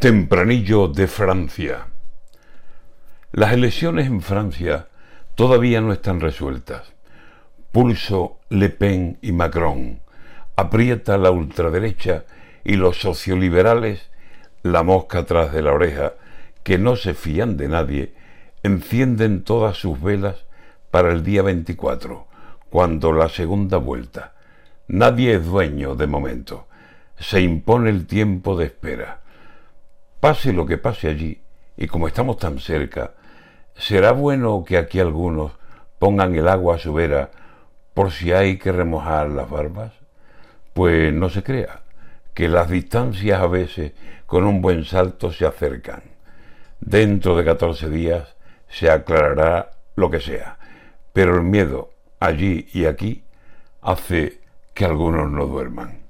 Tempranillo de Francia. Las elecciones en Francia todavía no están resueltas. Pulso Le Pen y Macron. Aprieta la ultraderecha y los socioliberales, la mosca atrás de la oreja, que no se fían de nadie, encienden todas sus velas para el día 24, cuando la segunda vuelta. Nadie es dueño de momento. Se impone el tiempo de espera Pase lo que pase allí, y como estamos tan cerca, ¿será bueno que aquí algunos pongan el agua a su vera por si hay que remojar las barbas? Pues no se crea, que las distancias a veces con un buen salto se acercan. Dentro de 14 días se aclarará lo que sea, pero el miedo allí y aquí hace que algunos no duerman.